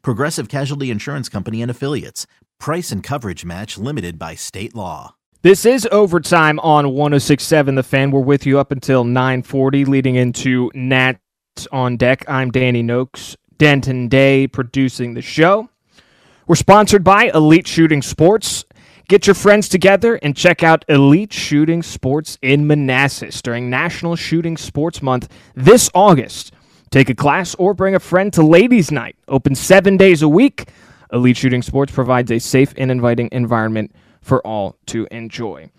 Progressive Casualty Insurance Company and Affiliates. Price and coverage match limited by state law. This is overtime on 1067 The Fan. We're with you up until 940, leading into Nats on deck. I'm Danny Noakes, Denton Day producing the show. We're sponsored by Elite Shooting Sports. Get your friends together and check out Elite Shooting Sports in Manassas during National Shooting Sports Month this August. Take a class or bring a friend to Ladies' Night. Open seven days a week. Elite Shooting Sports provides a safe and inviting environment for all to enjoy.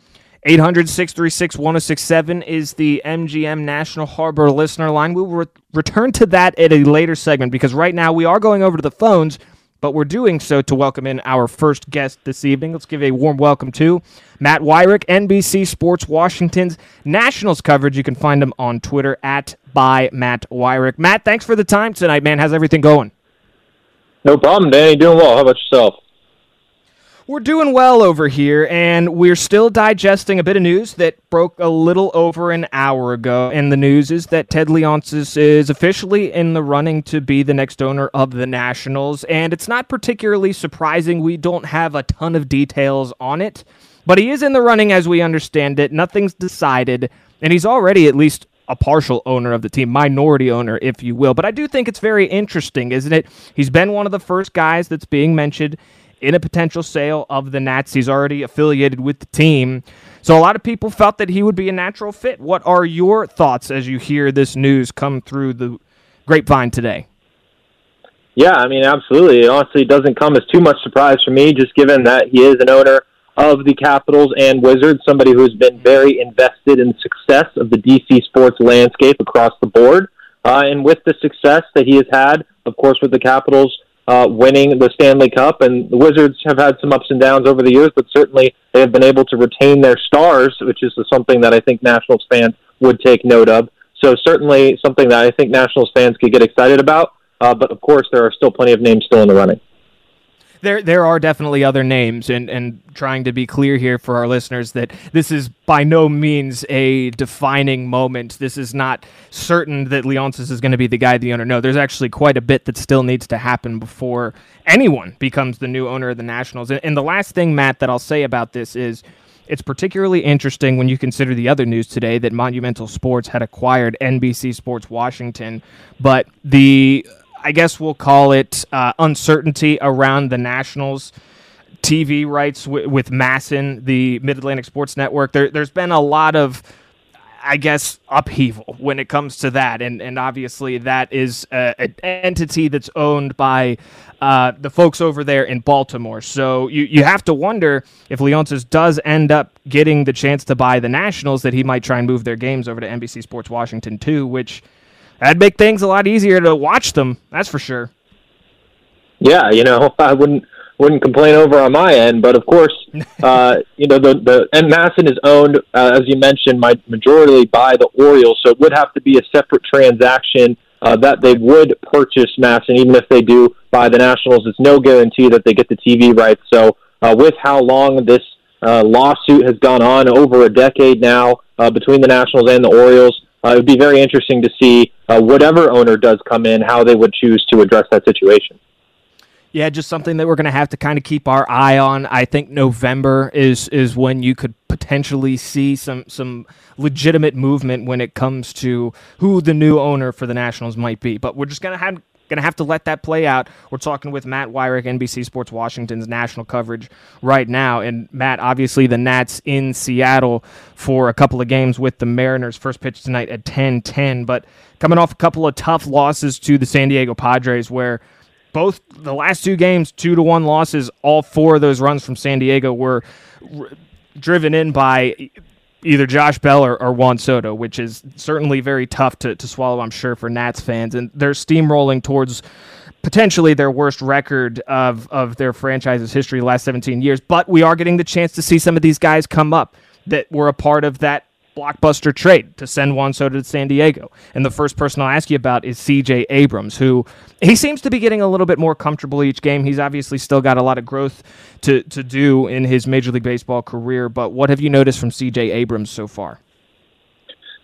800 636 1067 is the MGM National Harbor listener line. We will re- return to that at a later segment because right now we are going over to the phones but we're doing so to welcome in our first guest this evening. Let's give a warm welcome to Matt Weyrich, NBC Sports Washington's Nationals coverage. You can find him on Twitter at by Matt Weyrich. Matt, thanks for the time tonight, man. How's everything going? No problem, Danny. Doing well. How about yourself? We're doing well over here, and we're still digesting a bit of news that broke a little over an hour ago. And the news is that Ted Leonsis is officially in the running to be the next owner of the Nationals. And it's not particularly surprising. We don't have a ton of details on it, but he is in the running as we understand it. Nothing's decided, and he's already at least a partial owner of the team, minority owner, if you will. But I do think it's very interesting, isn't it? He's been one of the first guys that's being mentioned in a potential sale of the Nats. He's already affiliated with the team. So a lot of people felt that he would be a natural fit. What are your thoughts as you hear this news come through the grapevine today? Yeah, I mean, absolutely. It honestly doesn't come as too much surprise for me, just given that he is an owner of the Capitals and Wizards, somebody who has been very invested in the success of the DC sports landscape across the board. Uh, and with the success that he has had, of course, with the Capitals uh, winning the Stanley Cup. And the Wizards have had some ups and downs over the years, but certainly they have been able to retain their stars, which is something that I think Nationals fans would take note of. So certainly something that I think Nationals fans could get excited about. Uh, but of course, there are still plenty of names still in the running there there are definitely other names, and and trying to be clear here for our listeners that this is by no means a defining moment. This is not certain that Leonsis is going to be the guy, the owner. No, there's actually quite a bit that still needs to happen before anyone becomes the new owner of the Nationals. And, and the last thing, Matt, that I'll say about this is. It's particularly interesting when you consider the other news today that Monumental Sports had acquired NBC Sports Washington, but the I guess we'll call it uh, uncertainty around the Nationals. TV rights w- with MASN, the Mid Atlantic Sports Network. There, has been a lot of, I guess, upheaval when it comes to that, and and obviously that is an entity that's owned by uh, the folks over there in Baltimore. So you you have to wonder if Leonsis does end up getting the chance to buy the Nationals, that he might try and move their games over to NBC Sports Washington too, which That'd make things a lot easier to watch them. That's for sure. Yeah, you know, I wouldn't wouldn't complain over on my end, but of course, uh, you know, the the and MASN is owned, uh, as you mentioned, my majority by the Orioles, so it would have to be a separate transaction uh, that they would purchase MASN, even if they do buy the Nationals. It's no guarantee that they get the TV rights. So, uh, with how long this uh, lawsuit has gone on over a decade now uh, between the Nationals and the Orioles, uh, it would be very interesting to see uh, whatever owner does come in, how they would choose to address that situation. Yeah, just something that we're going to have to kind of keep our eye on. I think November is is when you could potentially see some some legitimate movement when it comes to who the new owner for the Nationals might be. But we're just going to have going to have to let that play out. We're talking with Matt Weyrich, NBC Sports Washington's national coverage right now. And Matt, obviously, the Nats in Seattle for a couple of games with the Mariners. First pitch tonight at 10 10, but coming off a couple of tough losses to the San Diego Padres, where both the last two games, two to one losses, all four of those runs from San Diego were r- driven in by either Josh Bell or, or, Juan Soto, which is certainly very tough to, to swallow, I'm sure, for Nats fans. And they're steamrolling towards potentially their worst record of, of their franchise's history the last 17 years. But we are getting the chance to see some of these guys come up that were a part of that blockbuster trade to send Juan Soto to San Diego. And the first person I'll ask you about is CJ Abrams, who he seems to be getting a little bit more comfortable each game. He's obviously still got a lot of growth to, to do in his Major League Baseball career, but what have you noticed from CJ Abrams so far?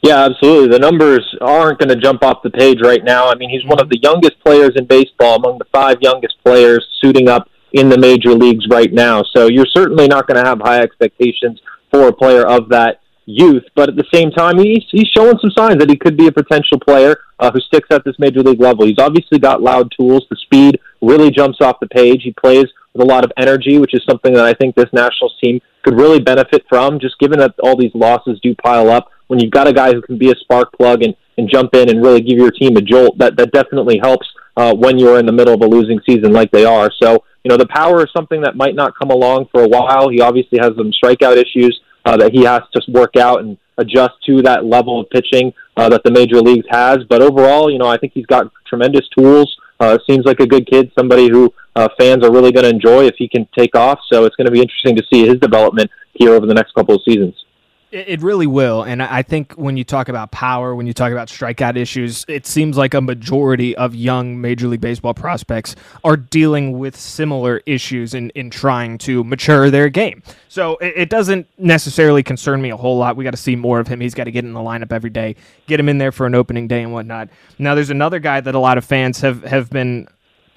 Yeah, absolutely. The numbers aren't going to jump off the page right now. I mean, he's one of the youngest players in baseball, among the five youngest players suiting up in the major leagues right now. So you're certainly not going to have high expectations for a player of that youth, but at the same time, he's, he's showing some signs that he could be a potential player uh, who sticks at this major league level. He's obviously got loud tools. The speed really jumps off the page. He plays with a lot of energy, which is something that I think this Nationals team could really benefit from, just given that all these losses do pile up. When you've got a guy who can be a spark plug and, and jump in and really give your team a jolt, that, that definitely helps uh, when you're in the middle of a losing season like they are. So, you know, the power is something that might not come along for a while. He obviously has some strikeout issues uh, that he has to work out and adjust to that level of pitching uh, that the major leagues has. But overall, you know, I think he's got tremendous tools. Uh, seems like a good kid, somebody who uh, fans are really going to enjoy if he can take off. So it's going to be interesting to see his development here over the next couple of seasons. It really will. And I think when you talk about power, when you talk about strikeout issues, it seems like a majority of young Major League Baseball prospects are dealing with similar issues in, in trying to mature their game. So it, doesn't necessarily concern me a whole lot. We got to see more of him. He's got to get in the lineup every day, get him in there for an opening day and whatnot. Now, there's another guy that a lot of fans have, have been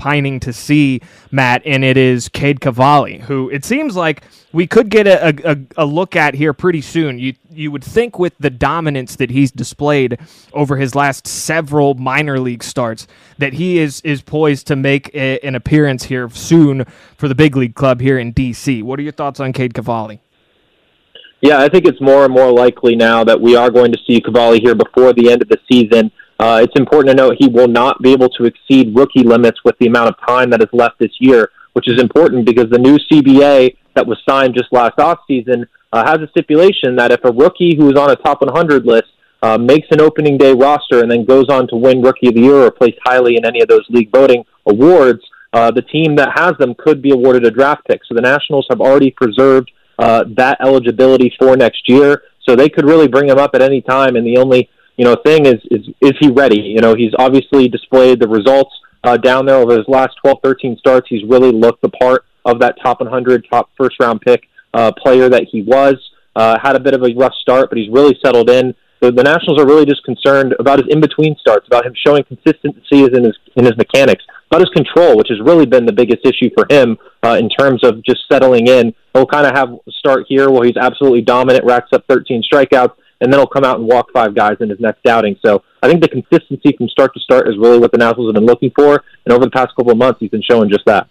pining to see, Matt, and it is Cade Cavalli, who it seems like we could get a, a, a, look at here pretty soon. You you would think with the dominance that he's displayed over his last several minor league starts that he is is poised to make a, an appearance here soon for the big league club here in DC. What are your thoughts on Cade Cavalli? Yeah, I think it's more and more likely now that we are going to see Cavalli here before the end of the season. Uh, it's important to note he will not be able to exceed rookie limits with the amount of time that is left this year, which is important because the new CBA that was signed just last offseason uh, has a stipulation that if a rookie who is on a top 100 list uh, makes an opening day roster and then goes on to win Rookie of the Year or place highly in any of those league voting awards, uh, the team that has them could be awarded a draft pick. So the Nationals have already preserved uh, that eligibility for next year. So they could really bring him up at any time, and the only you know, thing is, is, is he ready? You know, he's obviously displayed the results uh, down there over his last 12, 13 starts. He's really looked the part of that top 100, top first round pick uh, player that he was. Uh, had a bit of a rough start, but he's really settled in. The, the Nationals are really just concerned about his in between starts, about him showing consistency in his in his mechanics, about his control, which has really been the biggest issue for him uh, in terms of just settling in. He'll kind of have start here where he's absolutely dominant, racks up 13 strikeouts, and then he'll come out and walk five guys in his next outing. So I think the consistency from start to start is really what the Nationals have been looking for, and over the past couple of months, he's been showing just that.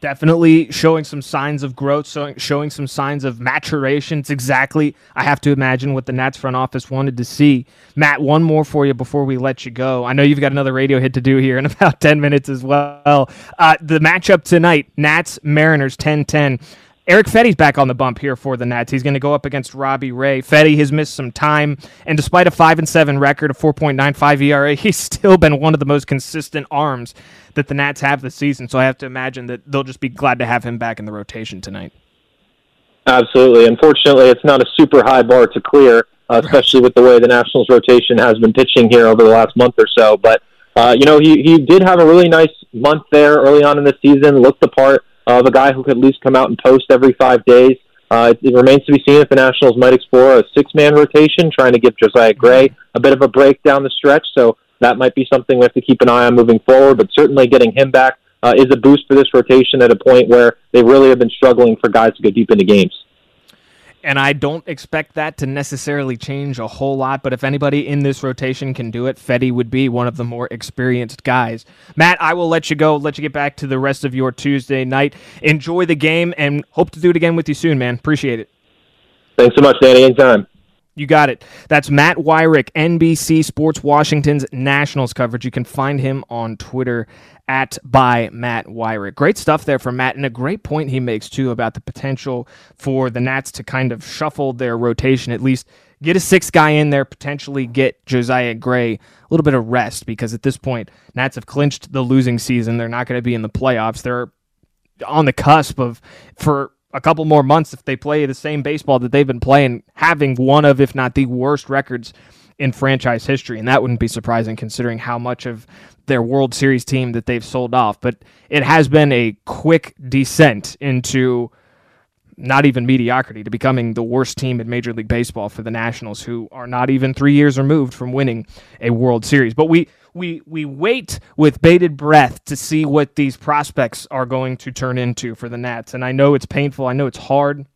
Definitely showing some signs of growth, showing, some signs of maturation. It's exactly, I have to imagine, what the Nats front office wanted to see. Matt, one more for you before we let you go. I know you've got another radio hit to do here in about 10 minutes as well. Uh, the matchup tonight, Nats Mariners 10 10. Erick Fedde's back on the bump here for the Nats. He's going to go up against Robbie Ray. Fetty has missed some time, and despite a five and seven record, a 4.95 ERA, he's still been one of the most consistent arms that the Nats have this season. So I have to imagine that they'll just be glad to have him back in the rotation tonight. Absolutely. Unfortunately, it's not a super high bar to clear, uh, especially with the way the Nationals rotation has been pitching here over the last month or so. But uh, you know, he he did have a really nice month there early on in the season. Looked the part of a guy who could at least come out and post every five days. Uh, it, it remains to be seen if the Nationals might explore a six-man rotation, trying to give Josiah Gray a bit of a break down the stretch. So that might be something we have to keep an eye on moving forward. But certainly getting him back uh, is a boost for this rotation at a point where they really have been struggling for guys to go deep into games. And I don't expect that to necessarily change a whole lot. But if anybody in this rotation can do it, Fedde would be one of the more experienced guys. Matt, I will let you go, let you get back to the rest of your Tuesday night. Enjoy the game, and hope to do it again with you soon, man. Appreciate it. Thanks so much, Danny. Anytime. You got it. That's Matt Weyrich, NBC Sports Washington's Nationals coverage. You can find him on Twitter at by Matt Weyrich. Great stuff there from Matt, and a great point he makes too about the potential for the Nats to kind of shuffle their rotation, at least get a sixth guy in there, potentially get Josiah Gray a little bit of rest because at this point, Nats have clinched the losing season. They're not going to be in the playoffs. They're on the cusp of for a couple more months if they play the same baseball that they've been playing, having one of, if not the worst records in franchise history. And that wouldn't be surprising considering how much of their World Series team that they've sold off. But it has been a quick descent into not even mediocrity to becoming the worst team in Major League Baseball for the Nationals, who are not even three years removed from winning a World Series. But we we we wait with bated breath to see what these prospects are going to turn into for the Nats. And I know it's painful. I know it's hard.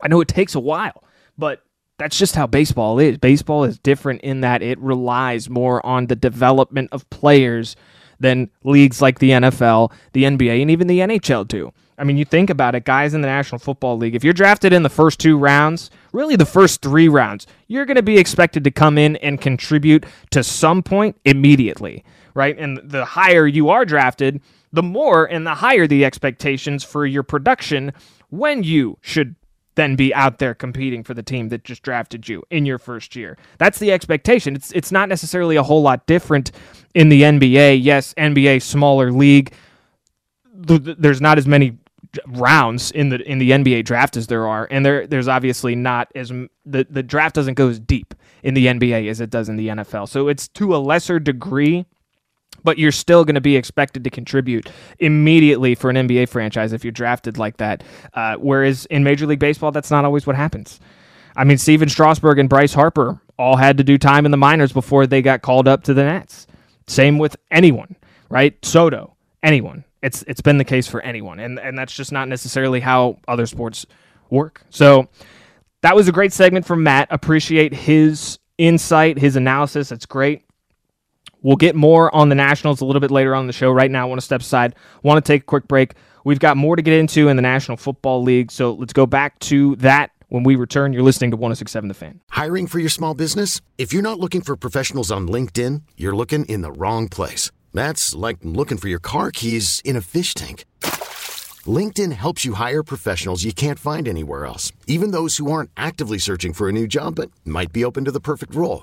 I know it takes a while, but that's just how baseball is. Baseball is different in that it relies more on the development of players than leagues like the NFL, the NBA, and even the NHL do. I mean, you think about it, guys in the National Football League, if you're drafted in the first two rounds, really the first three rounds, you're going to be expected to come in and contribute to some point immediately, right? And the higher you are drafted, the more and the higher the expectations for your production when you should then be out there competing for the team that just drafted you in your first year. That's the expectation. It's it's not necessarily a whole lot different in the NBA. Yes, NBA smaller league. There's not as many rounds in the in the NBA draft as there are, and there there's obviously not as the the draft doesn't go as deep in the NBA as it does in the NFL. So it's to a lesser degree, but you're still going to be expected to contribute immediately for an NBA franchise if you're drafted like that. Uh, whereas in Major League Baseball, that's not always what happens. I mean, Stephen Strasburg and Bryce Harper all had to do time in the minors before they got called up to the Nats. Same with anyone, right? Soto, anyone. It's it's been the case for anyone, and and that's just not necessarily how other sports work. So that was a great segment from Matt. Appreciate his insight, his analysis. It's great. We'll get more on the Nationals a little bit later on the show. Right now, I want to step aside. Want to take a quick break. We've got more to get into in the National Football League, so let's go back to that when we return. You're listening to 1067 The Fan. Hiring for your small business? If you're not looking for professionals on LinkedIn, you're looking in the wrong place. That's like looking for your car keys in a fish tank. LinkedIn helps you hire professionals you can't find anywhere else, even those who aren't actively searching for a new job but might be open to the perfect role.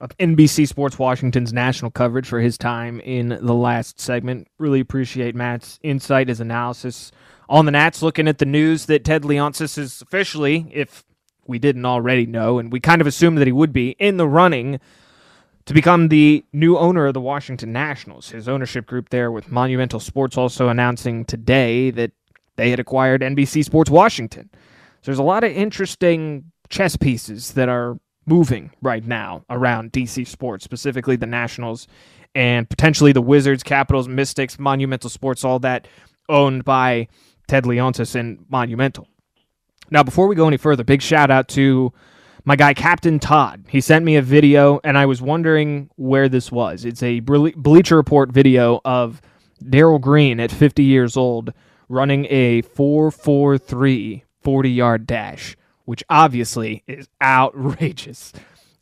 of NBC Sports Washington's national coverage for his time in the last segment. Really appreciate Matt's insight, his analysis on the Nats, looking at the news that Ted Leonsis is officially, if we didn't already know, and we kind of assumed that he would be, in the running to become the new owner of the Washington Nationals. His ownership group there with Monumental Sports also announcing today that they had acquired NBC Sports Washington. So there's a lot of interesting chess pieces that are moving right now around DC sports, specifically the Nationals and potentially the Wizards, Capitals, Mystics, Monumental Sports, all that owned by Ted Leonsis and Monumental. Now, before we go any further, big shout out to my guy Captain Todd. He sent me a video, and I was wondering where this was. It's a Bleacher Report video of Darrell Green at 50 years old running a 4.43 40 yard dash, which obviously is outrageous.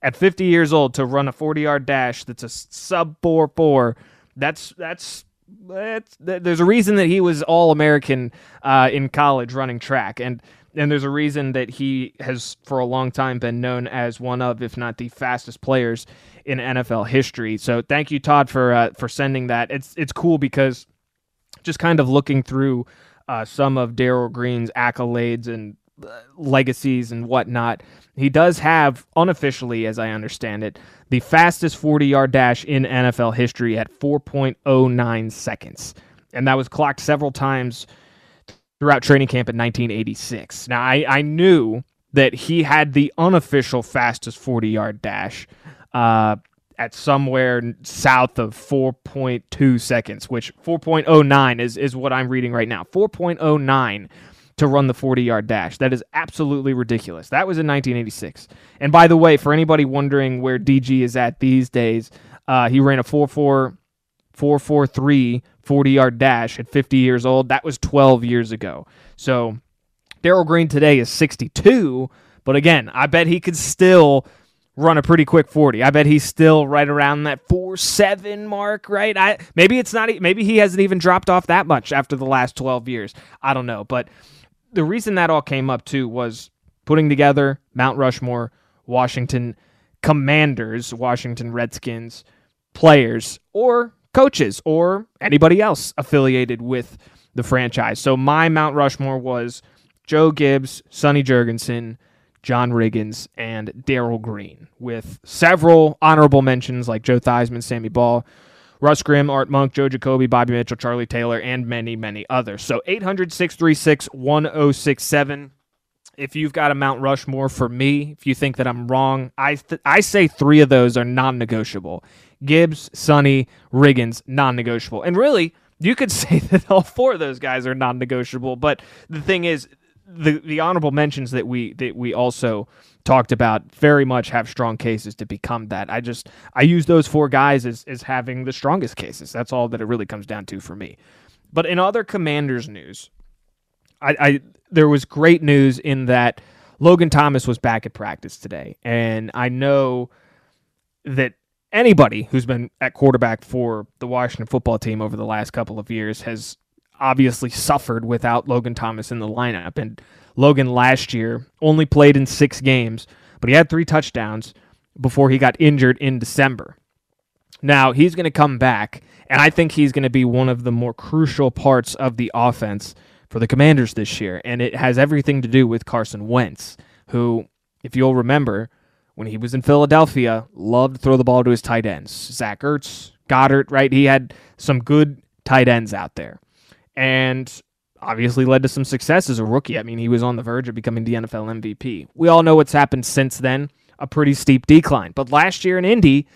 At 50 years old, to run a 40 yard dash that's a sub 4 4, that's, that's, that's, there's a reason that he was all American uh, in college running track. And and there's a reason that he has for a long time been known as one of, if not the fastest players in NFL history. So thank you, Todd, for uh, for sending that. It's it's cool because just kind of looking through uh, some of Darrell Green's accolades and legacies and whatnot. He does have, unofficially, as I understand it, the fastest 40 yard dash in NFL history at 4.09 seconds. And that was clocked several times throughout training camp in 1986. Now, I, I knew that he had the unofficial fastest 40 yard dash uh, at somewhere south of 4.2 seconds, which 4.09 is, is what I'm reading right now. 4.09 to run the 40 yard dash. That is absolutely ridiculous. That was in 1986. And by the way, for anybody wondering where DG is at these days, uh, he ran a 4.4. 443 40 yard dash at 50 years old. That was 12 years ago. So Darrell Green today is 62, but again, I bet he could still run a pretty quick 40. I bet he's still right around that 4-7 mark, right? I maybe it's not maybe he hasn't even dropped off that much after the last 12 years. I don't know, but the reason that all came up too was putting together Mount Rushmore, Washington Commanders, Washington Redskins players or coaches or anybody else affiliated with the franchise. So my Mount Rushmore was Joe Gibbs, Sonny Jurgensen, John Riggins, and Darrell Green, with several honorable mentions like Joe Theismann, Sammy Baugh, Russ Grimm, Art Monk, Joe Jacoby, Bobby Mitchell, Charlie Taylor, and many, many others. So 800 636 1067. If you've got a Mount Rushmore for me, if you think that I'm wrong, I, th- I say three of those are non negotiable. Gibbs, Sonny, Riggins, non negotiable. And really, you could say that all four of those guys are non negotiable. But the thing is, the the honorable mentions that we that we also talked about very much have strong cases to become that. I just I use those four guys as as having the strongest cases. That's all that it really comes down to for me. But in other commanders news, I, I there was great news in that Logan Thomas was back at practice today. And I know that anybody who's been at quarterback for the Washington football team over the last couple of years has obviously suffered without Logan Thomas in the lineup. And Logan last year only played in six games, but he had three touchdowns before he got injured in December. Now he's going to come back, and I think he's going to be one of the more crucial parts of the offense for the Commanders this year. And it has everything to do with Carson Wentz, who, if you'll remember, when he was in Philadelphia, loved to throw the ball to his tight ends. Zach Ertz, Goedert, right? He had some good tight ends out there. And obviously led to some success as a rookie. I mean, he was on the verge of becoming the NFL MVP. We all know what's happened since then, a pretty steep decline. But last year in Indy,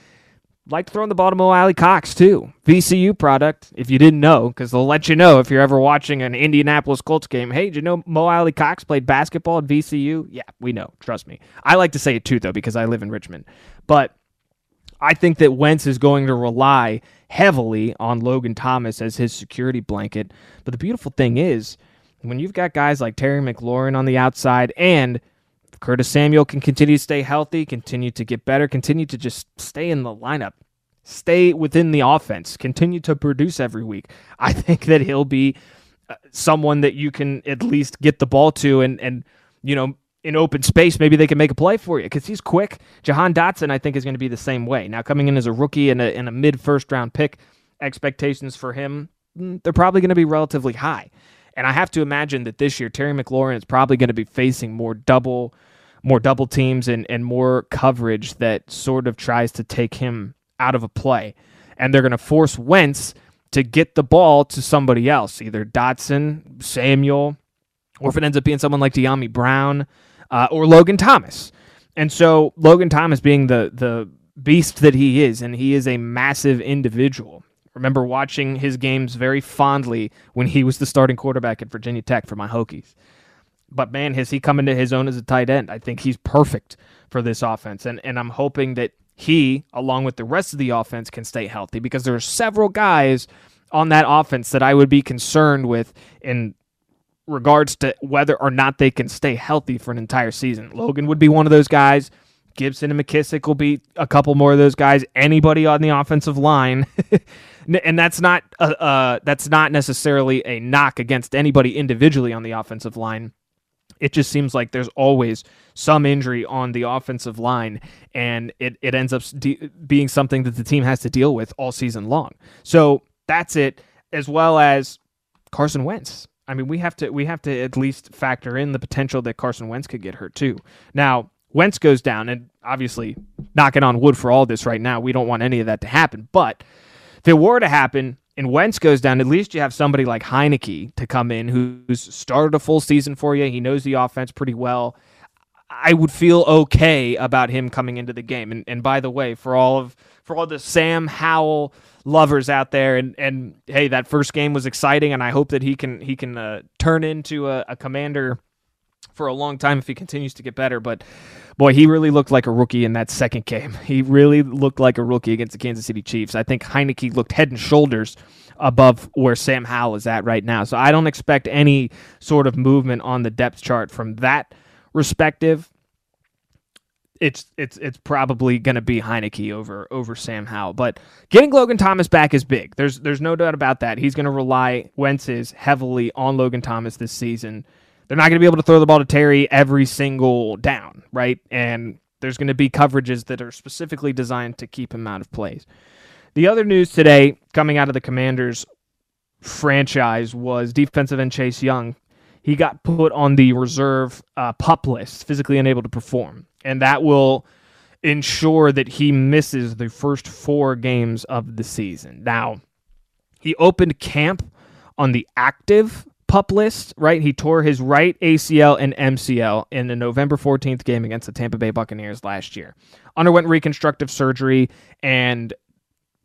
liked throwing the ball to Mo Alie-Cox too. VCU product, if you didn't know, because they'll let you know if you're ever watching an Indianapolis Colts game. Hey, did you know Mo Alie-Cox played basketball at VCU? Yeah, we know. Trust me. I like to say it too, though, because I live in Richmond. But I think that Wentz is going to rely heavily on Logan Thomas as his security blanket. But the beautiful thing is, when you've got guys like Terry McLaurin on the outside and Curtis Samuel can continue to stay healthy, continue to get better, continue to just stay in the lineup, stay within the offense, continue to produce every week. I think that he'll be uh, someone that you can at least get the ball to and and you know in open space maybe they can make a play for you because he's quick. Jahan Dotson I think is going to be the same way. Now coming in as a rookie and a, in a mid first round pick, expectations for him mm, they're probably going to be relatively high. And I have to imagine that this year Terry McLaurin is probably going to be facing more double more double teams and, and more coverage that sort of tries to take him out of a play. And they're going to force Wentz to get the ball to somebody else, either Dotson, Samuel, or if it ends up being someone like Dyami Brown uh, or Logan Thomas. And so Logan Thomas being the the beast that he is, and he is a massive individual, Remember watching his games very fondly when he was the starting quarterback at Virginia Tech for my Hokies. But man, has he come into his own as a tight end? I think he's perfect for this offense. And and I'm hoping that he, along with the rest of the offense, can stay healthy because there are several guys on that offense that I would be concerned with in regards to whether or not they can stay healthy for an entire season. Logan would be one of those guys. Gibson and McKissic will be a couple more of those guys. Anybody on the offensive line, and that's not uh, uh, that's not necessarily a knock against anybody individually on the offensive line. It just seems like there's always some injury on the offensive line, and it, it ends up de- being something that the team has to deal with all season long. So that's it, as well as Carson Wentz. I mean, we have to we have to at least factor in the potential that Carson Wentz could get hurt too. Now, Wentz goes down, and obviously, knocking on wood for all this right now, we don't want any of that to happen. But if it were to happen and Wentz goes down, at least you have somebody like Heinicke to come in who's started a full season for you. He knows the offense pretty well. I would feel okay about him coming into the game. And, and by the way, for all of for all the Sam Howell lovers out there, and, and hey, that first game was exciting, and I hope that he can he can uh, turn into a, a commander for a long time if he continues to get better. But boy, he really looked like a rookie in that second game. He really looked like a rookie against the Kansas City Chiefs. I think Heinicke looked head and shoulders above where Sam Howell is at right now. So I don't expect any sort of movement on the depth chart from that respective. It's it's it's probably going to be Heinicke over over Sam Howell, but getting Logan Thomas back is big. There's there's no doubt about that. He's going to rely Wentz is heavily on Logan Thomas this season. They're not going to be able to throw the ball to Terry every single down, right? And there's going to be coverages that are specifically designed to keep him out of plays. The other news today coming out of the Commanders franchise was defensive end Chase Young. He got put on the reserve uh, pup list, physically unable to perform. And that will ensure that he misses the first four games of the season. Now, he opened camp on the active pup list, right? He tore his right ACL and MCL in the November 14th game against the Tampa Bay Buccaneers last year. Underwent reconstructive surgery, and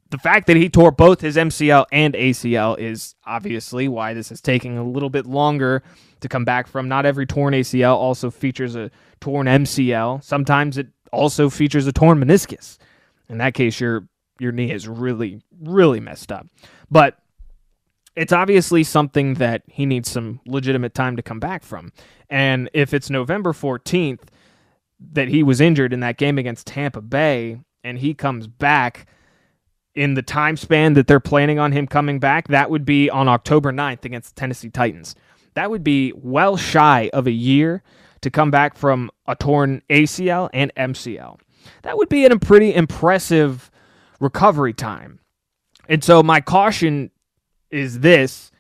the fact that he tore both his MCL and ACL is obviously why this is taking a little bit longer to come back from. Not every torn ACL also features a torn MCL. Sometimes it also features a torn meniscus. In that case, your your knee is really, really messed up. But it's obviously something that he needs some legitimate time to come back from. And if it's November 14th that he was injured in that game against Tampa Bay and he comes back in the time span that they're planning on him coming back, that would be on October 9th against the Tennessee Titans. That would be well shy of a year to come back from a torn ACL and MCL. That would be in a pretty impressive recovery time. And so my caution is this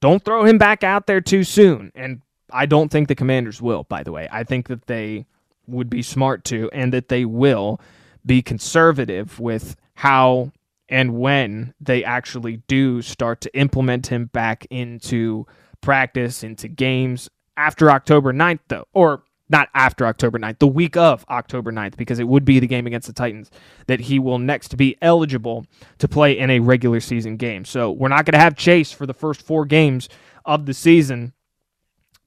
don't throw him back out there too soon. And I don't think the commanders will, by the way. I think that they would be smart to and that they will be conservative with how and when they actually do start to implement him back into practice, into games after October 9th, though, or not after October 9th, the week of October 9th, because it would be the game against the Titans that he will next be eligible to play in a regular season game. So we're not going to have Chase for the first four games of the season.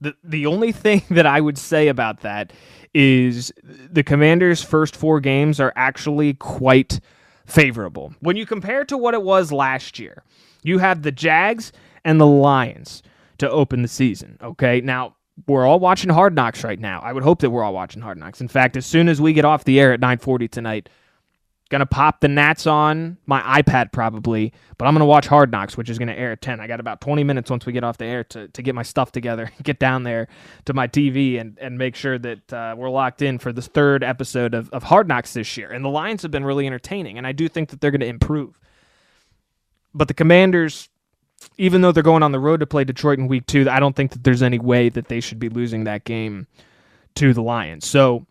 The, the only thing that I would say about that is the Commanders' first four games are actually quite favorable. When you compare to what it was last year, you have the Jags and the Lions to open the season. Okay. Now, we're all watching Hard Knocks right now. I would hope that we're all watching Hard Knocks. In fact, as soon as we get off the air at 9:40 tonight, gonna pop the Nats on my iPad probably, but I'm gonna watch Hard Knocks, which is gonna air at 10. I got about 20 minutes once we get off the air to, to get my stuff together, get down there to my TV, and and make sure that uh, we're locked in for this third episode of, of Hard Knocks this year. And the Lions have been really entertaining, and I do think that they're gonna improve. But the Commanders even though they're going on the road to play Detroit in week two, I don't think that there's any way that they should be losing that game to the Lions. So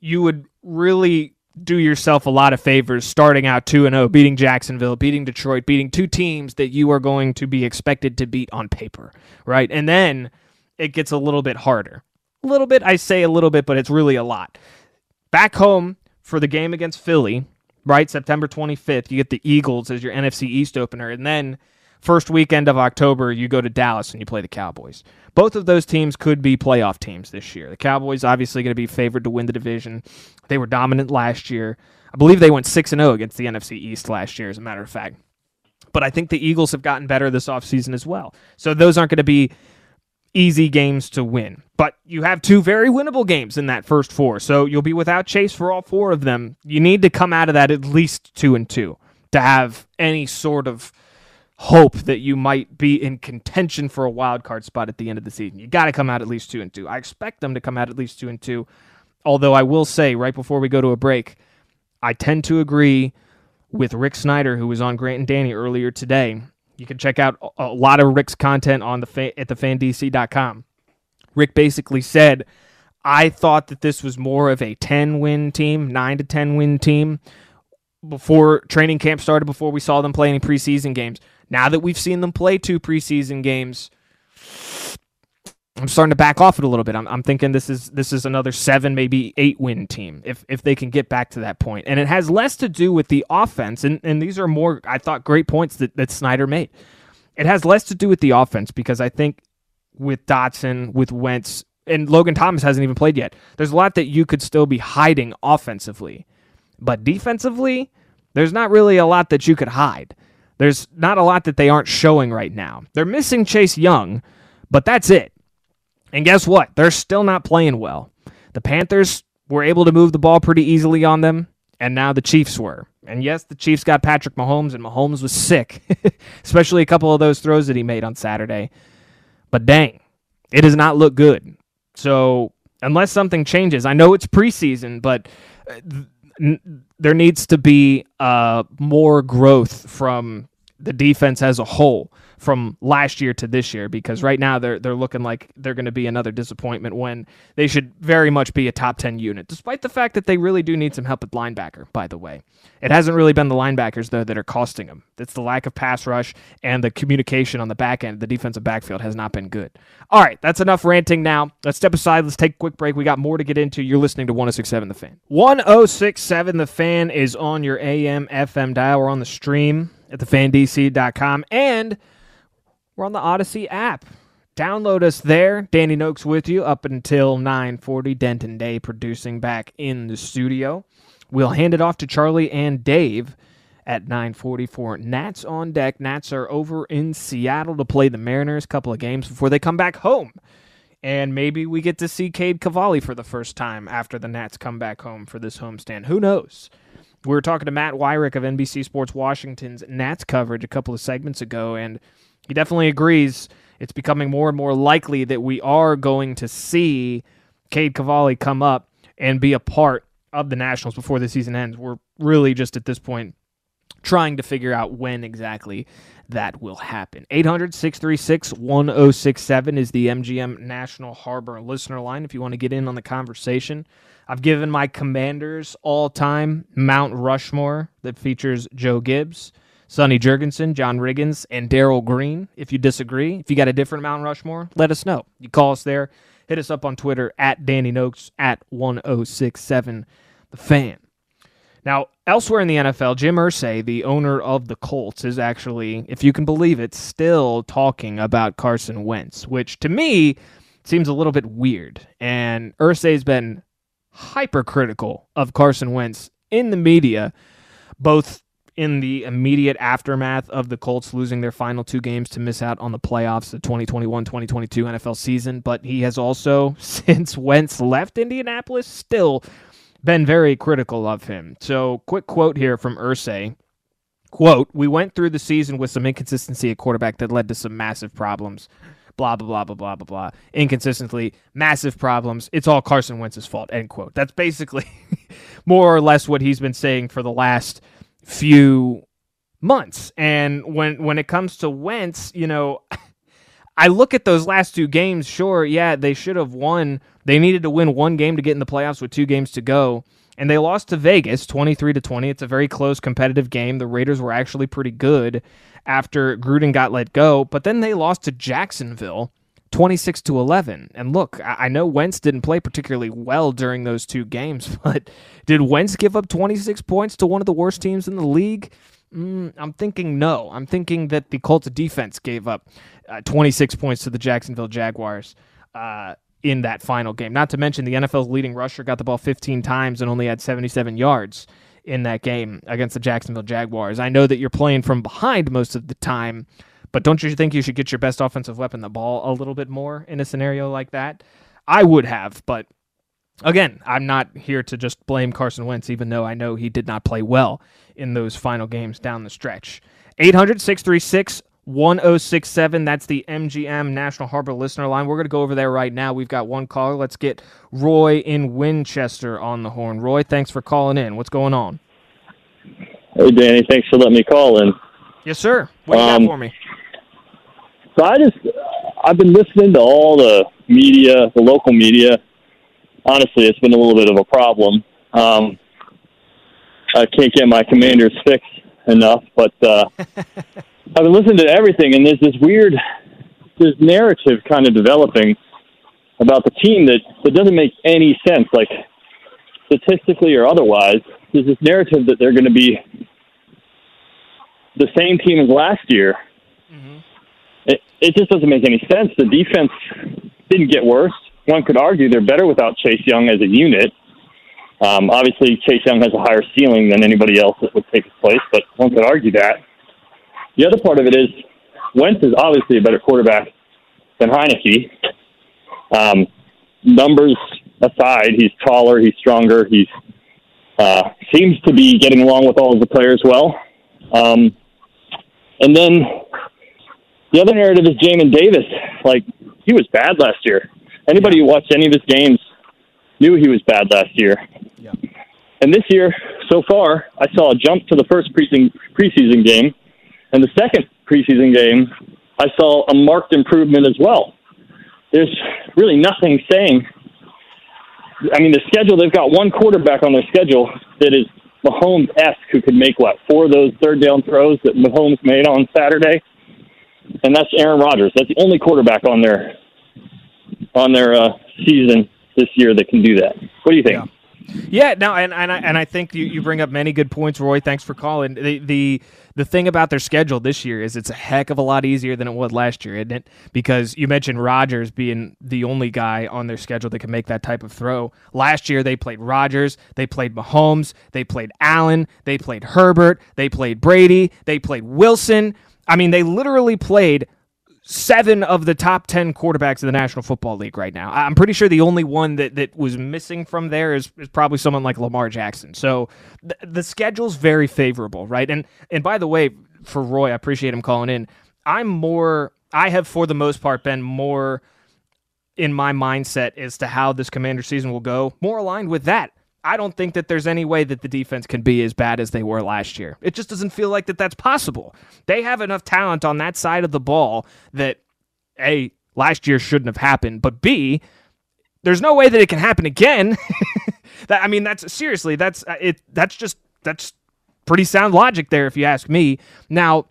you would really do yourself a lot of favors starting out 2 and 0, beating Jacksonville, beating Detroit, beating two teams that you are going to be expected to beat on paper, right? And then it gets a little bit harder. A little bit, I say a little bit, but it's really a lot. Back home for the game against Philly, right? September 25th, you get the Eagles as your NFC East opener. And then first weekend of October, you go to Dallas and you play the Cowboys. Both of those teams could be playoff teams this year. The Cowboys obviously going to be favored to win the division. They were dominant last year. I believe they went 6 and 0 against the NFC East last year as a matter of fact. But I think the Eagles have gotten better this offseason as well. So those aren't going to be easy games to win. But you have two very winnable games in that first four. So you'll be without Chase for all four of them. You need to come out of that at least 2 and 2 to have any sort of hope that you might be in contention for a wild card spot at the end of the season. You got to come out at least 2 and 2. I expect them to come out at least 2 and 2. Although I will say right before we go to a break, I tend to agree with Rick Snyder, who was on Grant and Danny earlier today. You can check out a lot of Rick's content on the fa- at thefandc.com. Rick basically said, "I thought that this was more of a 10 win team, 9 to 10 win team before training camp started before we saw them play any preseason games. Now that we've seen them play two preseason games, I'm starting to back off it a little bit. I'm, I'm thinking this is this is another seven, maybe eight win team if if they can get back to that point. And it has less to do with the offense, and, and these are more I thought great points that, that Snyder made. It has less to do with the offense because I think with Dotson, with Wentz, and Logan Thomas hasn't even played yet. There's a lot that you could still be hiding offensively. But defensively, there's not really a lot that you could hide. There's not a lot that they aren't showing right now. They're missing Chase Young, but that's it. And guess what? They're still not playing well. The Panthers were able to move the ball pretty easily on them, and now the Chiefs were. And yes, the Chiefs got Patrick Mahomes, and Mahomes was sick, especially a couple of those throws that he made on Saturday. But dang, it does not look good. So, unless something changes, I know it's preseason, but uh, n- there needs to be uh, more growth from the defense as a whole from last year to this year because right now they're they're looking like they're going to be another disappointment when they should very much be a top 10 unit despite the fact that they really do need some help at linebacker by the way. It hasn't really been the linebackers though that are costing them. It's the lack of pass rush and the communication on the back end. The defensive backfield has not been good. All right that's enough ranting now. Let's step aside. Let's take a quick break. We got more to get into. You're listening to 1067 the fan. 1067 the fan is on your am fm dial. We're on the stream at thefandc.com and we're on the Audacy app. Download us there. Danny Noakes with you up until 9:40. Denton Day producing back in the studio. We'll hand it off to Charlie and Dave at 9:44. Nats on deck. Nats are over in Seattle to play the Mariners. A couple of games before they come back home, and maybe we get to see Cade Cavalli for the first time after the Nats come back home for this homestand. Who knows? We were talking to Matt Weyrich of NBC Sports Washington's Nats coverage a couple of segments ago, and he definitely agrees it's becoming more and more likely that we are going to see Cade Cavalli come up and be a part of the Nationals before the season ends. We're really just at this point trying to figure out when exactly that will happen. 800 636 1067 is the MGM National Harbor listener line if you want to get in on the conversation. I've given my commanders all time Mount Rushmore that features Joe Gibbs. Sonny Jurgensen, John Riggins, and Darrell Green. If you disagree, if you got a different Mount Rushmore, let us know. You call us there. Hit us up on Twitter at Danny Noakes at 1067 The Fan. Now, elsewhere in the NFL, Jim Irsay, the owner of the Colts, is actually, if you can believe it, still talking about Carson Wentz, which to me seems a little bit weird. And Irsay's been hypercritical of Carson Wentz in the media, both in the immediate aftermath of the Colts losing their final two games to miss out on the playoffs, the 2021 2022 NFL season. But he has also, since Wentz left Indianapolis, still been very critical of him. So, quick quote here from Irsay. Quote, we went through the season with some inconsistency at quarterback that led to some massive problems. Blah, blah, blah, blah, blah, blah, blah. Inconsistently, massive problems. It's all Carson Wentz's fault, end quote. That's basically more or less what he's been saying for the last few months. And when when it comes to Wentz, you know, I look at those last two games. Sure, yeah, they should have won. They needed to win one game to get in the playoffs with two games to go, and they lost to Vegas, twenty three to twenty. It's a very close, competitive game. The Raiders were actually pretty good after Gruden got let go, but then they lost to Jacksonville. 26 to 11. And look, I know Wentz didn't play particularly well during those two games, but did Wentz give up 26 points to one of the worst teams in the league? Mm, I'm thinking no. I'm thinking that the Colts defense gave up uh, 26 points to the Jacksonville Jaguars uh, in that final game. Not to mention the NFL's leading rusher got the ball 15 times and only had 77 yards in that game against the Jacksonville Jaguars. I know that you're playing from behind most of the time, but don't you think you should get your best offensive weapon the ball a little bit more in a scenario like that? I would have, but again, I'm not here to just blame Carson Wentz, even though I know he did not play well in those final games down the stretch. 800 636 1067. That's the MGM National Harbor listener line. We're going to go over there right now. We've got one caller. Let's get Roy in Winchester on the horn. Roy, thanks for calling in. What's going on? Hey, Danny. Thanks for letting me call in. Yes, sir. What do you Um, got for me? So I just, I've been listening to all the media, the local media. Honestly, it's been a little bit of a problem. Um, I can't get my commanders fixed enough, but uh, I've been listening to everything, and there's this weird, this narrative kind of developing about the team that, that doesn't make any sense, like statistically or otherwise. There's this narrative that they're going to be the same team as last year. It, it just doesn't make any sense. The defense didn't get worse. One could argue they're better without Chase Young as a unit. Um, obviously, Chase Young has a higher ceiling than anybody else that would take his place, but one could argue that. The other part of it is Wentz is obviously a better quarterback than Heinicke. Um, numbers aside, he's taller, he's stronger, he uh, seems to be getting along with all of the players well. Um, and then the other narrative is Jamin Davis. Like he was bad last year. Anybody who watched any of his games knew he was bad last year. Yeah. And this year, so far, I saw a jump to the first preseason preseason game, and the second preseason game, I saw a marked improvement as well. There's really nothing saying. I mean, the schedule, they've got one quarterback on their schedule that is Mahomes esque, who could make, what, four of those third down throws that Mahomes made on Saturday? And that's Aaron Rodgers. That's the only quarterback on their on their uh, season this year that can do that. What do you think? Yeah, no, and and I, and I think you, you bring up many good points, Roy. Thanks for calling. The the the thing about their schedule this year is it's a heck of a lot easier than it was last year, isn't it? Because you mentioned Rodgers being the only guy on their schedule that can make that type of throw. Last year they played Rodgers, they played Mahomes, they played Allen, they played Herbert, they played Brady, they played Wilson. I mean, they literally played seven of the top 10 quarterbacks in the National Football League right now. I'm pretty sure the only one that, that was missing from there is, is probably someone like Lamar Jackson. So th- the schedule's very favorable, right? And and by the way, for Roy, I appreciate him calling in. I'm more I have for the most part been more in my mindset as to how this commander season will go, more aligned with that. I don't think that there's any way that the defense can be as bad as they were last year. It just doesn't feel like that that's possible. They have enough talent on that side of the ball that A, last year shouldn't have happened, but B, there's no way that it can happen again. that I mean that's seriously, that's uh, it that's just that's pretty sound logic there if you ask me. Now,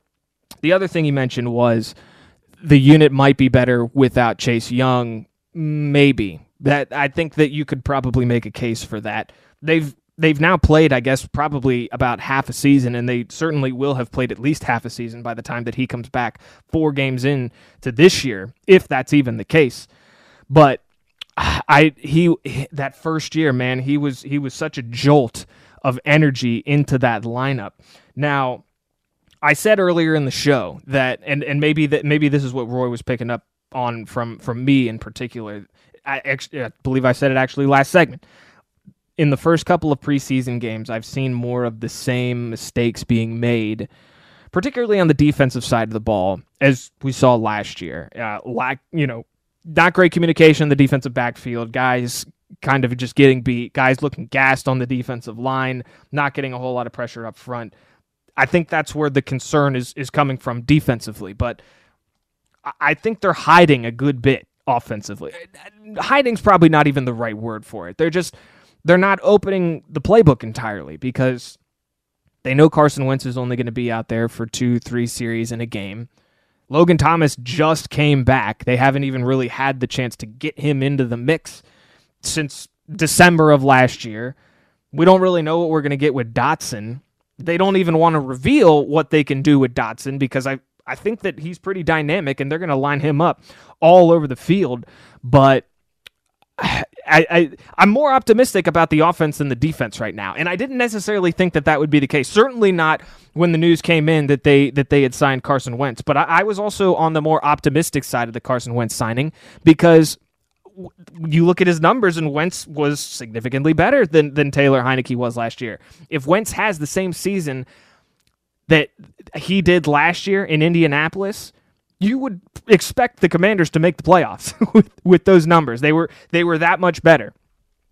the other thing he mentioned was the unit might be better without Chase Young. Maybe that I think that you could probably make a case for that. They've they've now played, I guess, probably about half a season, and they certainly will have played at least half a season by the time that he comes back. Four games in to this year, if that's even the case. But I he that first year, man, he was he was such a jolt of energy into that lineup. Now, I said earlier in the show that, and and maybe that maybe this is what Roy was picking up on from from me in particular. I, I believe I said it actually last segment. In the first couple of preseason games, I've seen more of the same mistakes being made, particularly on the defensive side of the ball, as we saw last year. Uh, lack, you know, not great communication in the defensive backfield. Guys kind of just getting beat. Guys looking gassed on the defensive line, not getting a whole lot of pressure up front. I think that's where the concern is is coming from defensively, but I think they're hiding a good bit offensively. Hiding's probably not even the right word for it. They're just they're not opening the playbook entirely because they know Carson Wentz is only going to be out there for two, three series in a game. Logan Thomas just came back. They haven't even really had the chance to get him into the mix since December of last year. We don't really know what we're going to get with Dotson. They don't even want to reveal what they can do with Dotson because I I think that he's pretty dynamic and they're going to line him up all over the field. But I, I I'm more optimistic about the offense than the defense right now, and I didn't necessarily think that that would be the case. Certainly not when the news came in that they that they had signed Carson Wentz. But I, I was also on the more optimistic side of the Carson Wentz signing because you look at his numbers and Wentz was significantly better than than Taylor Heinicke was last year. If Wentz has the same season that he did last year in Indianapolis, you would expect the Commanders to make the playoffs with, with those numbers. They were they were that much better.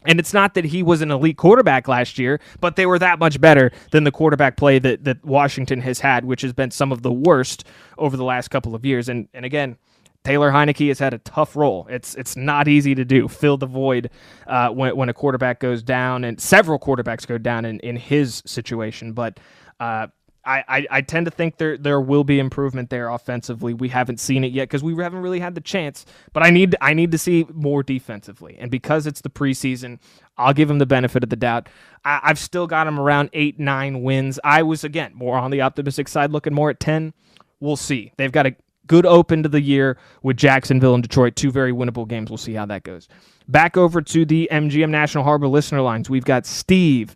And it's not that he was an elite quarterback last year, but they were that much better than the quarterback play that, that Washington has had, which has been some of the worst over the last couple of years. And and again, Taylor Heinicke has had a tough role. It's it's not easy to do. Fill the void uh, when when a quarterback goes down, and several quarterbacks go down in, in his situation. But uh, I, I, I tend to think there there will be improvement there offensively. We haven't seen it yet because we haven't really had the chance. But I need I need to see more defensively, and because it's the preseason, I'll give him the benefit of the doubt. I, I've still got him around eight nine wins. I was again more on the optimistic side, looking more at ten. We'll see. They've got a good open to the year with Jacksonville and Detroit, two very winnable games. We'll see how that goes. Back over to the MGM National Harbor listener lines. We've got Steve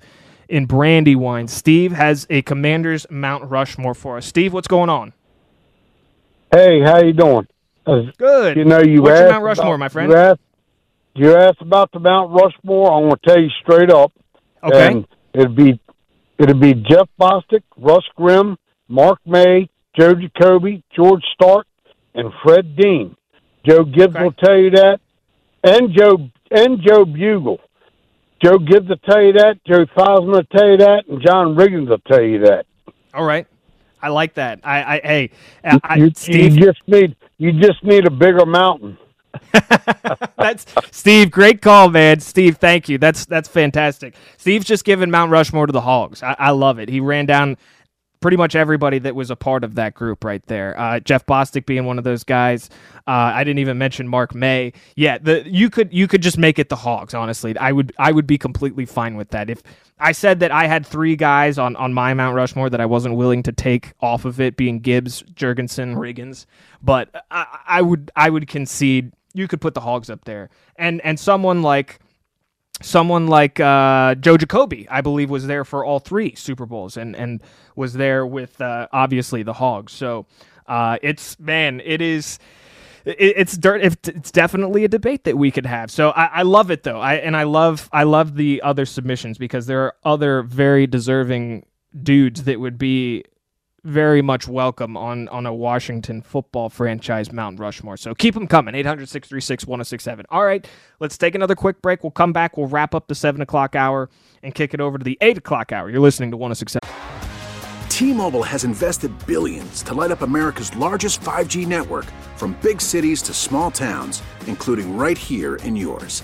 in Brandywine. Steve has a Commanders Mount Rushmore for us. Steve, what's going on? Hey, how you doing? Uh, good. You know, you what's asked your Mount Rushmore, about, my friend? You asked, you asked about the Mount Rushmore. I'm going to tell you straight up. Okay. And it'd be it'd be Jeff Bostic, Russ Grimm, Mark May, Joe Jacoby, George Starke, and Fred Dean. Joe Gibbs Okay. will tell you that, and Joe and Joe Bugel. Joe Gibbs will tell you that. Joe Fosman will tell you that, and John Riggins will tell you that. All right. I like that. I, I hey, I, you, Steve. you just need you just need a bigger mountain. that's Steve. Great call, man. Steve, thank you. That's that's fantastic. Steve's just given Mount Rushmore to the Hogs. I, I love it. He ran down pretty much everybody that was a part of that group right there. Uh, Jeff Bostic being one of those guys. Uh, I didn't even mention Mark May. Yeah, the you could you could just make it the Hogs. Honestly, I would I would be completely fine with that. If I said that I had three guys on on my Mount Rushmore that I wasn't willing to take off of it, being Gibbs, Jurgensen, Riggins, but I, I would I would concede you could put the Hogs up there, and and someone like someone like uh, Joe Jacoby, I believe, was there for all three Super Bowls and and was there with uh, obviously the Hogs. So uh, it's man, it is. it- It's dirt. It's definitely a debate that we could have. So I, I love it though. I and I love I love the other submissions because there are other very deserving dudes that would be very much welcome on on a Washington football franchise Mount Rushmore. So keep them coming. 800 636 1067. All right, let's take another quick break. We'll come back. We'll wrap up the 7 o'clock hour and kick it over to the 8 o'clock hour. You're listening to 1067. T-Mobile has invested billions to light up America's largest 5G network from big cities to small towns, including right here in yours.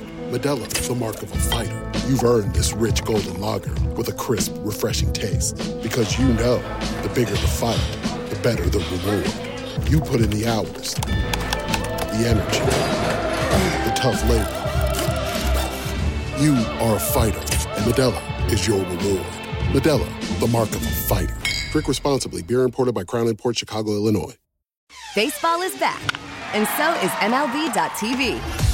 Modelo is the mark of a fighter. You've earned this rich golden lager with a crisp, refreshing taste. Because you know the bigger the fight, the better the reward. You put in the hours, the energy, the tough labor. You are a fighter, and Modelo is your reward. Modelo, the mark of a fighter. Drink responsibly. Beer imported by Crown Port Chicago, Illinois. Baseball is back, and so is MLB.tv.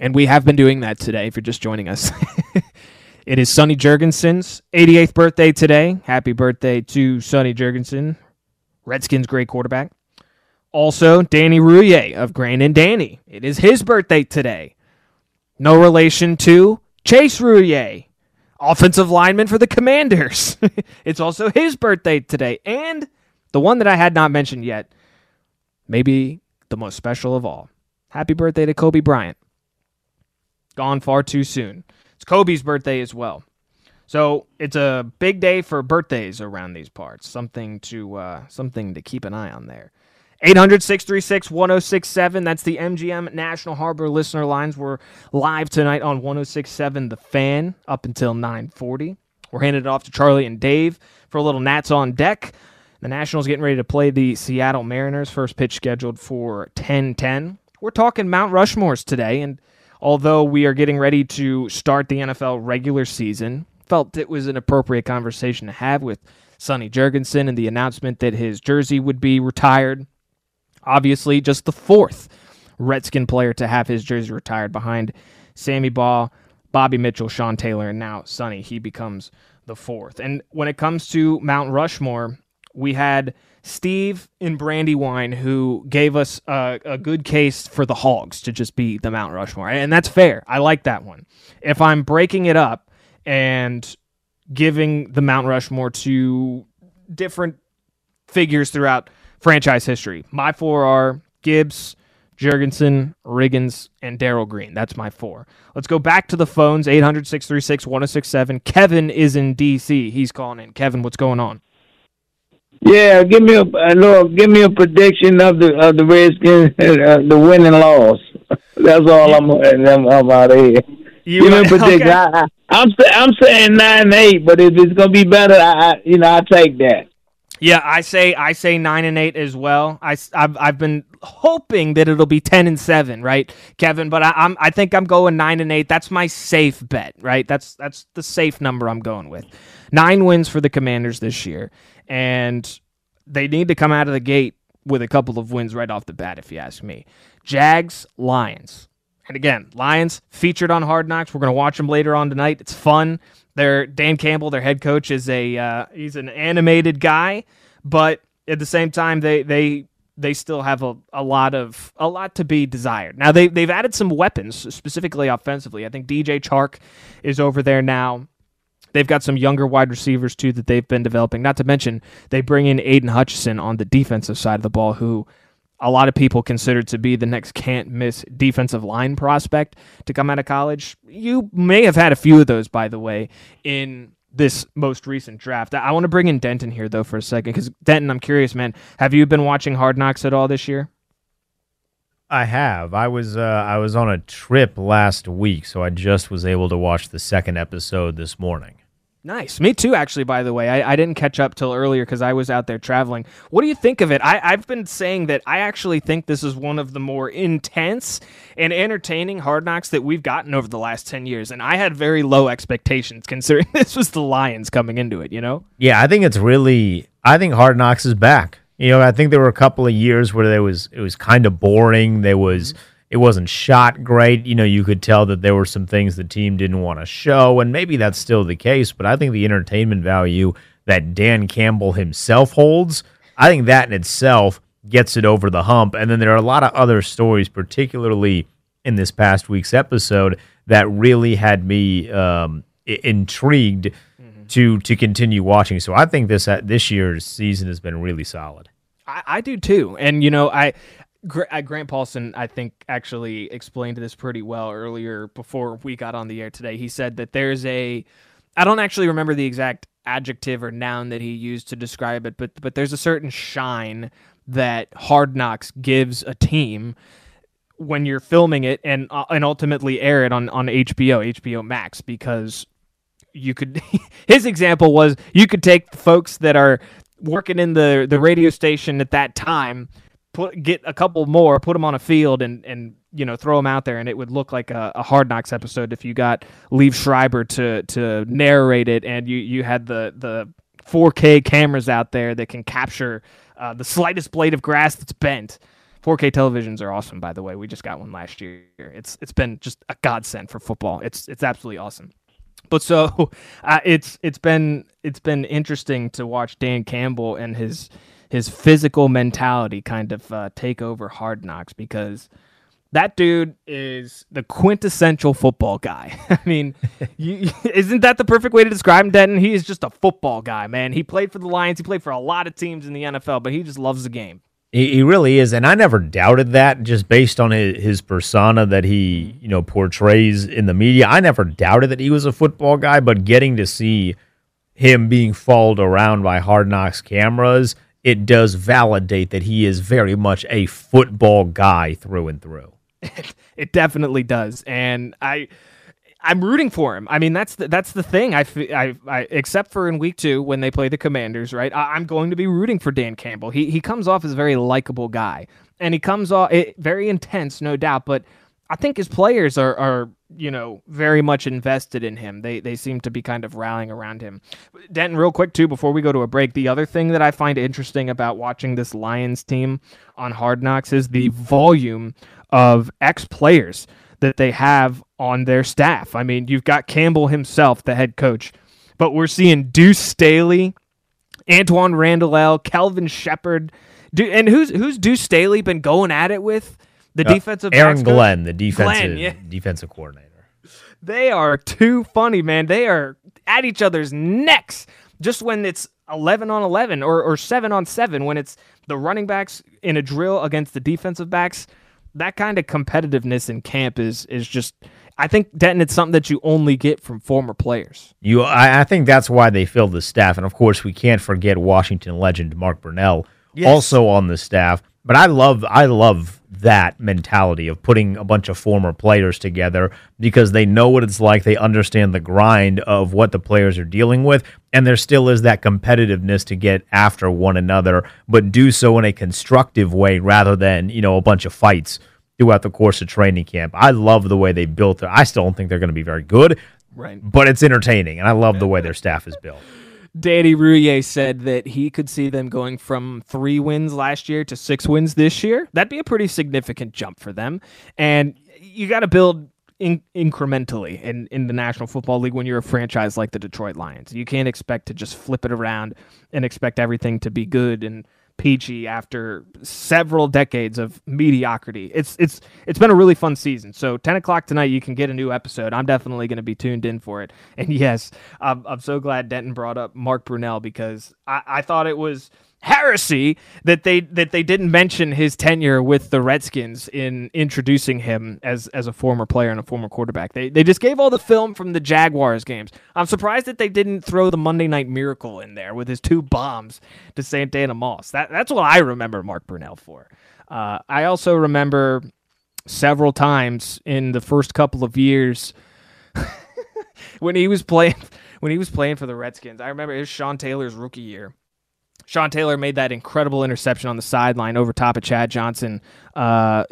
And we have been doing that today if you're just joining us. it is Sonny Jurgensen's 88th birthday today. Happy birthday to Sonny Jurgensen, Redskins great quarterback. Also, Danny Rouhier of Grant and Danny. It is his birthday today. No relation to Chase Roullier, offensive lineman for the Commanders. it's also his birthday today. And the one that I had not mentioned yet, maybe the most special of all. Happy birthday to Kobe Bryant. Gone far too soon. It's Kobe's birthday as well. So it's a big day for birthdays around these parts. Something to uh, something to keep an eye on there. 800 636 1067. That's the MGM National Harbor listener lines. We're live tonight on 1067 The Fan up until 940. We're handing it off to Charlie and Dave for a little Nats on deck. The Nationals getting ready to play the Seattle Mariners. First pitch scheduled for 1010. We're talking Mount Rushmores today, and although we are getting ready to start the NFL regular season, felt it was an appropriate conversation to have with Sonny Jurgensen and the announcement that his jersey would be retired. Obviously, just the fourth Redskin player to have his jersey retired behind Sammy Baugh, Bobby Mitchell, Sean Taylor, and now Sonny. He becomes the fourth. And when it comes to Mount Rushmore, we had Steve in Brandywine who gave us a, a, good case for the Hogs to just be the Mount Rushmore. And that's fair. I like that one. If I'm breaking it up and giving the Mount Rushmore to different figures throughout franchise history, my four are Gibbs, Jurgensen, Riggins, and Darrell Green. That's my four. Let's go back to the phones 800 636 1067. Kevin is in D.C. He's calling in. Kevin, what's going on? Yeah, give me a Lord, give me a prediction of the of the Redskins, uh, the winning loss. That's all I'm I'm, I'm out of here. You, give me a prediction. Okay. I, am I'm, I'm saying nine eight, but if it's gonna be better, I you know I take that. Yeah, I say I say nine and eight as well. I I've, I've been hoping that it'll be ten and seven, right, Kevin? But I, I'm I think I'm going nine and eight. That's my safe bet, right? That's that's the safe number I'm going with. Nine wins for the Commanders this year, and they need to come out of the gate with a couple of wins right off the bat, if you ask me. Jags, Lions. And again, Lions featured on Hard Knocks. We're going to watch them later on tonight. It's fun. Their Dan Campbell, their head coach, is a uh, he's an animated guy, but at the same time, they they they still have a, a lot of a lot to be desired. Now they they've added some weapons specifically offensively. I think DJ Chark is over there now. They've got some younger wide receivers too that they've been developing. Not to mention they bring in Aiden Hutchinson on the defensive side of the ball, who a lot of people consider to be the next can't miss defensive line prospect to come out of college. You may have had a few of those, by the way, in this most recent draft. I want to bring in Denton here though for a second because Denton, I'm curious, man. Have you been watching Hard Knocks at all this year? I have. I was uh, I was on a trip last week, so I just was able to watch the second episode this morning. Nice. Me too, actually, by the way. I, I didn't catch up till earlier because I was out there traveling. What do you think of it? I, I've been saying that I actually think this is one of the more intense and entertaining hard knocks that we've gotten over the last 10 years. And I had very low expectations considering this was the Lions coming into it, you know? Yeah, I think it's really, I think Hard Knocks is back. You know, I think there were a couple of years where there was it was kind of boring. There was it wasn't shot great. You know, you could tell that there were some things the team didn't want to show, and maybe that's still the case. But I think the entertainment value that Dan Campbell himself holds, I think that in itself gets it over the hump. And then there are a lot of other stories, particularly in this past week's episode, that really had me um, intrigued mm-hmm. To to continue watching. So I think this uh, this year's season has been really solid. I, I do too, and you know I uh, Grant Paulson, I think, actually explained this pretty well earlier before we got on the air today. He said that there's a, I don't actually remember the exact adjective or noun that he used to describe it, but but there's a certain shine that Hard Knocks gives a team when you're filming it and uh, and ultimately air it on on HBO, HBO Max, because you could. his example was you could take folks that are working in the the radio station at that time put get a couple more, put them on a field, and and you know throw them out there, and it would look like a, a Hard Knocks episode if you got Liev Schreiber to to narrate it, and you you had the the 4K cameras out there that can capture uh, the slightest blade of grass that's bent. 4K televisions are awesome, by the way. We just got one last year. It's it's been just a godsend for football. It's it's absolutely awesome. But so uh, it's it's been it's been interesting to watch Dan Campbell and his his physical mentality kind of uh, take over Hard Knocks because that dude is the quintessential football guy. I mean, you, isn't that the perfect way to describe him, Denton? He is just a football guy, man. He played for the Lions. He played for a lot of teams in the NFL, but he just loves the game. He, really is, and I never doubted that. Just based on his, his persona that he, you know, portrays in the media, I never doubted that he was a football guy. But getting to see him being followed around by Hard Knocks cameras, it does validate that he is very much a football guy through and through. it definitely does, and I. I'm rooting for him. I mean, that's the, that's the thing. I, I, I, except for in week two when they play the Commanders, right? I, am going to be rooting for Dan Campbell. He he comes off as a very likable guy, and he comes off it, very intense, no doubt. But I think his players are are you know very much invested in him. They they seem to be kind of rallying around him. Denton, real quick too, before we go to a break, the other thing that I find interesting about watching this Lions team on Hard Knocks is the volume of ex players that they have on their staff. I mean, you've got Campbell himself, the head coach, but we're seeing Deuce Staley, Antwaan Randle, Kelvin Sheppard, and who's who's Deuce Staley been going at it with? The uh, defensive Aaron Glenn, the defensive Glenn, yeah. defensive coordinator. They are too funny, man. They are at each other's necks just when it's 11 on 11 or, or 7 on 7 when it's the running backs in a drill against the defensive backs that kind of competitiveness in camp is is just I think Denton it's something that you only get from former players. You I, I think that's why they filled the staff. And of course we can't forget Washington legend Mark Brunell yes. also on the staff. But I love I love that mentality of putting a bunch of former players together because they know what it's like. They understand the grind of what the players are dealing with, and there still is that competitiveness to get after one another, but do so in a constructive way rather than you know a bunch of fights throughout the course of training camp. I love the way they built it. I still don't think they're going to be very good, right? But it's entertaining, and I love the way their staff is built. Danny Rouhier said that he could see them going from three wins last year to six wins this year. That'd be a pretty significant jump for them. And you got to build in- incrementally in, in the National Football League when you're a franchise like the Detroit Lions. You can't expect to just flip it around and expect everything to be good and peachy after several decades of mediocrity. It's it's it's been a really fun season. So ten o'clock tonight, you can get a new episode. I'm definitely going to be tuned in for it. And yes, I'm, I'm so glad Denton brought up Mark Brunell because I, I thought it was heresy that they that they didn't mention his tenure with the Redskins in introducing him as as a former player and a former quarterback. They they just gave all the film from the Jaguars games. I'm surprised that they didn't throw the Monday Night Miracle in there with his two bombs to Santana Moss. That that's what I remember Mark Brunell for. Uh, I also remember several times in the first couple of years when he was playing when he was playing for the Redskins. I remember it was Sean Taylor's rookie year Sean Taylor made that incredible interception on the sideline over top of Chad Johnson uh,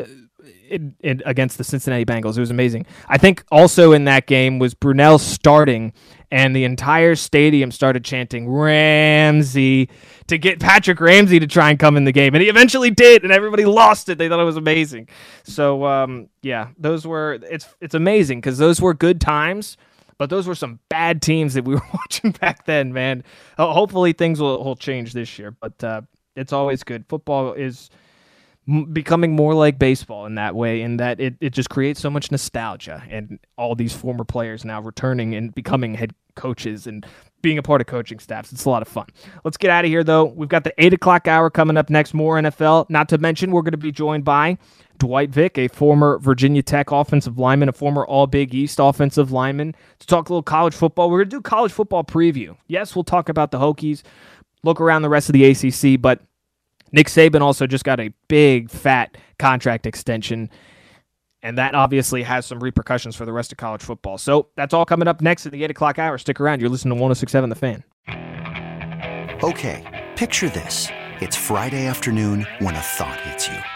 against the Cincinnati Bengals. It was amazing. I think also in that game was Brunell starting, and the entire stadium started chanting Ramsey to get Patrick Ramsey to try and come in the game, and he eventually did, and everybody lost it. They thought it was amazing. So um, yeah, those were it's it's amazing because those were good times but those were some bad teams that we were watching back then, man. Uh, hopefully things will, will change this year, but uh, it's always good. Football is m- becoming more like baseball in that way, in that it, it just creates so much nostalgia and all these former players now returning and becoming head coaches and being a part of coaching staffs. It's a lot of fun. Let's get out of here, though. We've got the 8 o'clock hour coming up next, more NFL. Not to mention, we're going to be joined by Dwight Vick, a former Virginia Tech offensive lineman, a former All Big East offensive lineman, to talk a little college football. We're going to do college football preview. Yes, we'll talk about the Hokies, look around the rest of the ACC, but Nick Saban also just got a big, fat contract extension. And that obviously has some repercussions for the rest of college football. So that's all coming up next at the 8 o'clock hour. Stick around. You're listening to 1067 The Fan. Okay, picture this. It's Friday afternoon when a thought hits you.